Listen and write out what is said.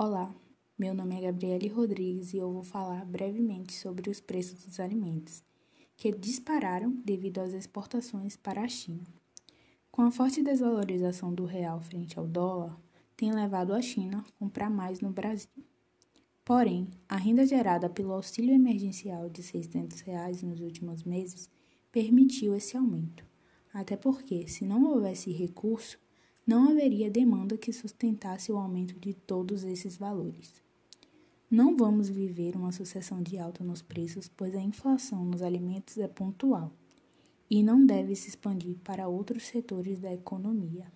Olá, meu nome é Gabriele Rodrigues e eu vou falar brevemente sobre os preços dos alimentos, que dispararam devido às exportações para a China. Com a forte desvalorização do real frente ao dólar, tem levado a China a comprar mais no Brasil. Porém, a renda gerada pelo auxílio emergencial de 600 reais nos últimos meses permitiu esse aumento, até porque, se não houvesse recurso, não haveria demanda que sustentasse o aumento de todos esses valores. Não vamos viver uma sucessão de alta nos preços, pois a inflação nos alimentos é pontual e não deve se expandir para outros setores da economia.